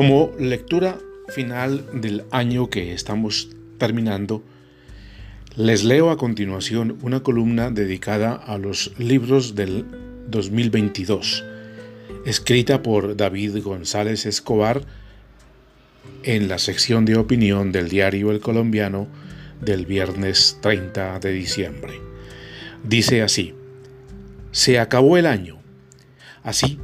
Como lectura final del año que estamos terminando, les leo a continuación una columna dedicada a los libros del 2022, escrita por David González Escobar en la sección de opinión del diario El Colombiano del viernes 30 de diciembre. Dice así, se acabó el año. Así,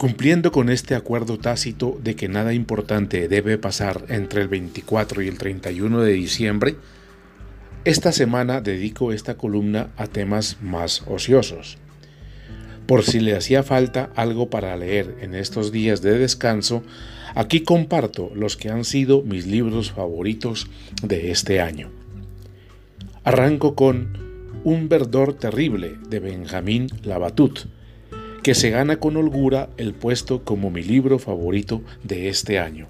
cumpliendo con este acuerdo tácito de que nada importante debe pasar entre el 24 y el 31 de diciembre, esta semana dedico esta columna a temas más ociosos. Por si le hacía falta algo para leer en estos días de descanso, aquí comparto los que han sido mis libros favoritos de este año. Arranco con Un verdor terrible de Benjamín Labatut, que se gana con holgura el puesto como mi libro favorito de este año.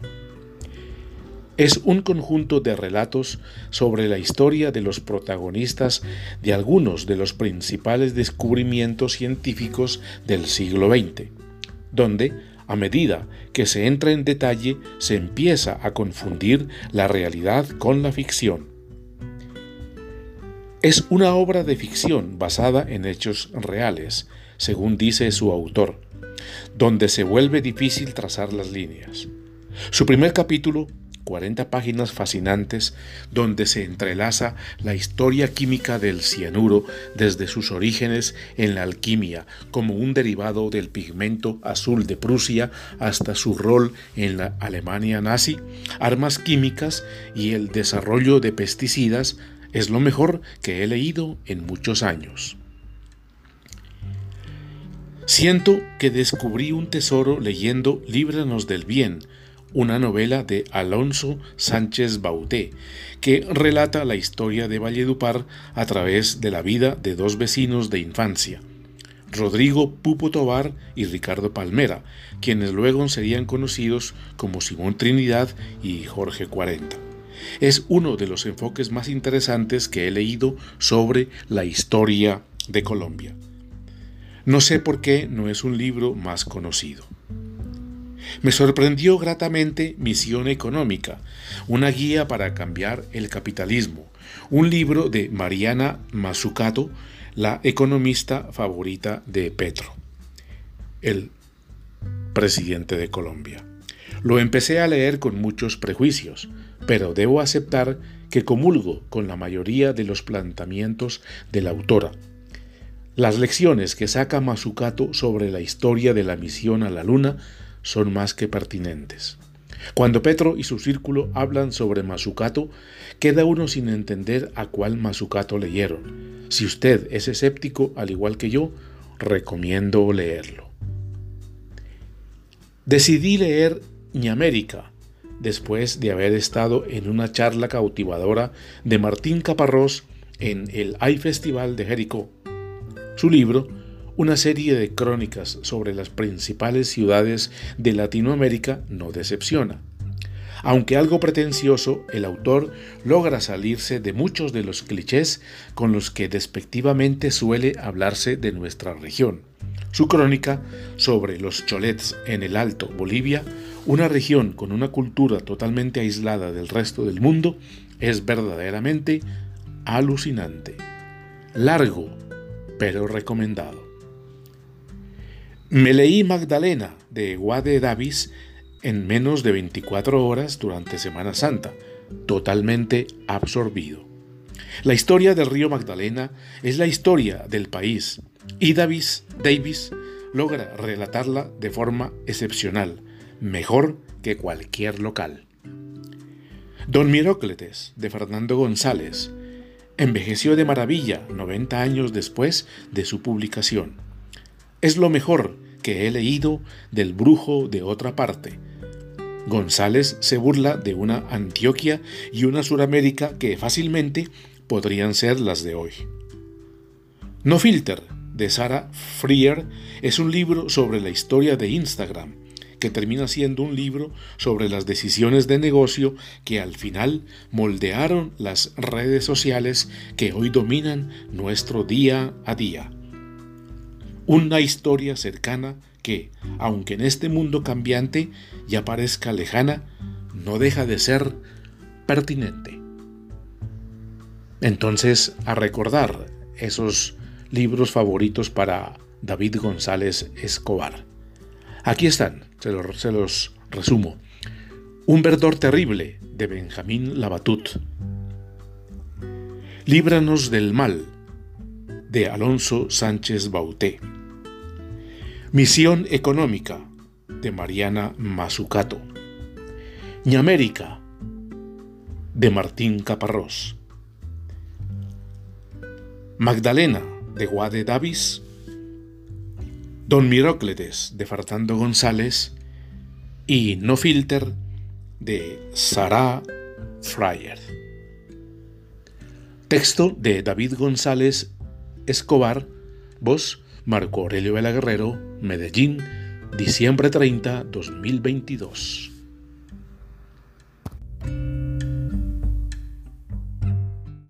Es un conjunto de relatos sobre la historia de los protagonistas de algunos de los principales descubrimientos científicos del siglo XX, donde, a medida que se entra en detalle, se empieza a confundir la realidad con la ficción. Es una obra de ficción basada en hechos reales, según dice su autor, donde se vuelve difícil trazar las líneas. Su primer capítulo 40 páginas fascinantes donde se entrelaza la historia química del cianuro desde sus orígenes en la alquimia como un derivado del pigmento azul de Prusia hasta su rol en la Alemania nazi, armas químicas y el desarrollo de pesticidas es lo mejor que he leído en muchos años. Siento que descubrí un tesoro leyendo Líbranos del Bien, una novela de Alonso Sánchez Bauté, que relata la historia de Valledupar a través de la vida de dos vecinos de infancia, Rodrigo Pupo Tobar y Ricardo Palmera, quienes luego serían conocidos como Simón Trinidad y Jorge 40. Es uno de los enfoques más interesantes que he leído sobre la historia de Colombia. No sé por qué no es un libro más conocido. Me sorprendió gratamente Misión Económica, una guía para cambiar el capitalismo, un libro de Mariana Mazzucato, la economista favorita de Petro, el presidente de Colombia. Lo empecé a leer con muchos prejuicios, pero debo aceptar que comulgo con la mayoría de los planteamientos de la autora. Las lecciones que saca Mazzucato sobre la historia de la misión a la Luna son más que pertinentes. Cuando Petro y su círculo hablan sobre Masucato, queda uno sin entender a cuál Masucato leyeron. Si usted es escéptico, al igual que yo, recomiendo leerlo. Decidí leer Ñamérica después de haber estado en una charla cautivadora de Martín Caparrós en el Hay Festival de Jericó. Su libro una serie de crónicas sobre las principales ciudades de Latinoamérica no decepciona. Aunque algo pretencioso, el autor logra salirse de muchos de los clichés con los que despectivamente suele hablarse de nuestra región. Su crónica sobre los cholets en el Alto Bolivia, una región con una cultura totalmente aislada del resto del mundo, es verdaderamente alucinante. Largo, pero recomendado. Me leí Magdalena de Wade Davis en menos de 24 horas durante Semana Santa, totalmente absorbido. La historia del río Magdalena es la historia del país y Davis, Davis logra relatarla de forma excepcional, mejor que cualquier local. Don Mirócletes, de Fernando González, envejeció de maravilla 90 años después de su publicación es lo mejor que he leído del brujo de otra parte. González se burla de una Antioquia y una Suramérica que fácilmente podrían ser las de hoy. No Filter, de Sarah Freer, es un libro sobre la historia de Instagram, que termina siendo un libro sobre las decisiones de negocio que al final moldearon las redes sociales que hoy dominan nuestro día a día. Una historia cercana que, aunque en este mundo cambiante ya parezca lejana, no deja de ser pertinente. Entonces, a recordar esos libros favoritos para David González Escobar. Aquí están, se los, resumo. Un verdor terrible de Benjamín Labatut. Líbranos del mal de Alonso Sánchez Bauté. Misión económica de Mariana Mazucato. Ñamérica de Martín Caparrós. Magdalena de Guade Davis. Don Mirócletes de Fartando González y No Filter de Sara Fryer. Texto de David González Escobar, voz Marco Aurelio Vela Guerrero, Medellín, diciembre 30, 2022.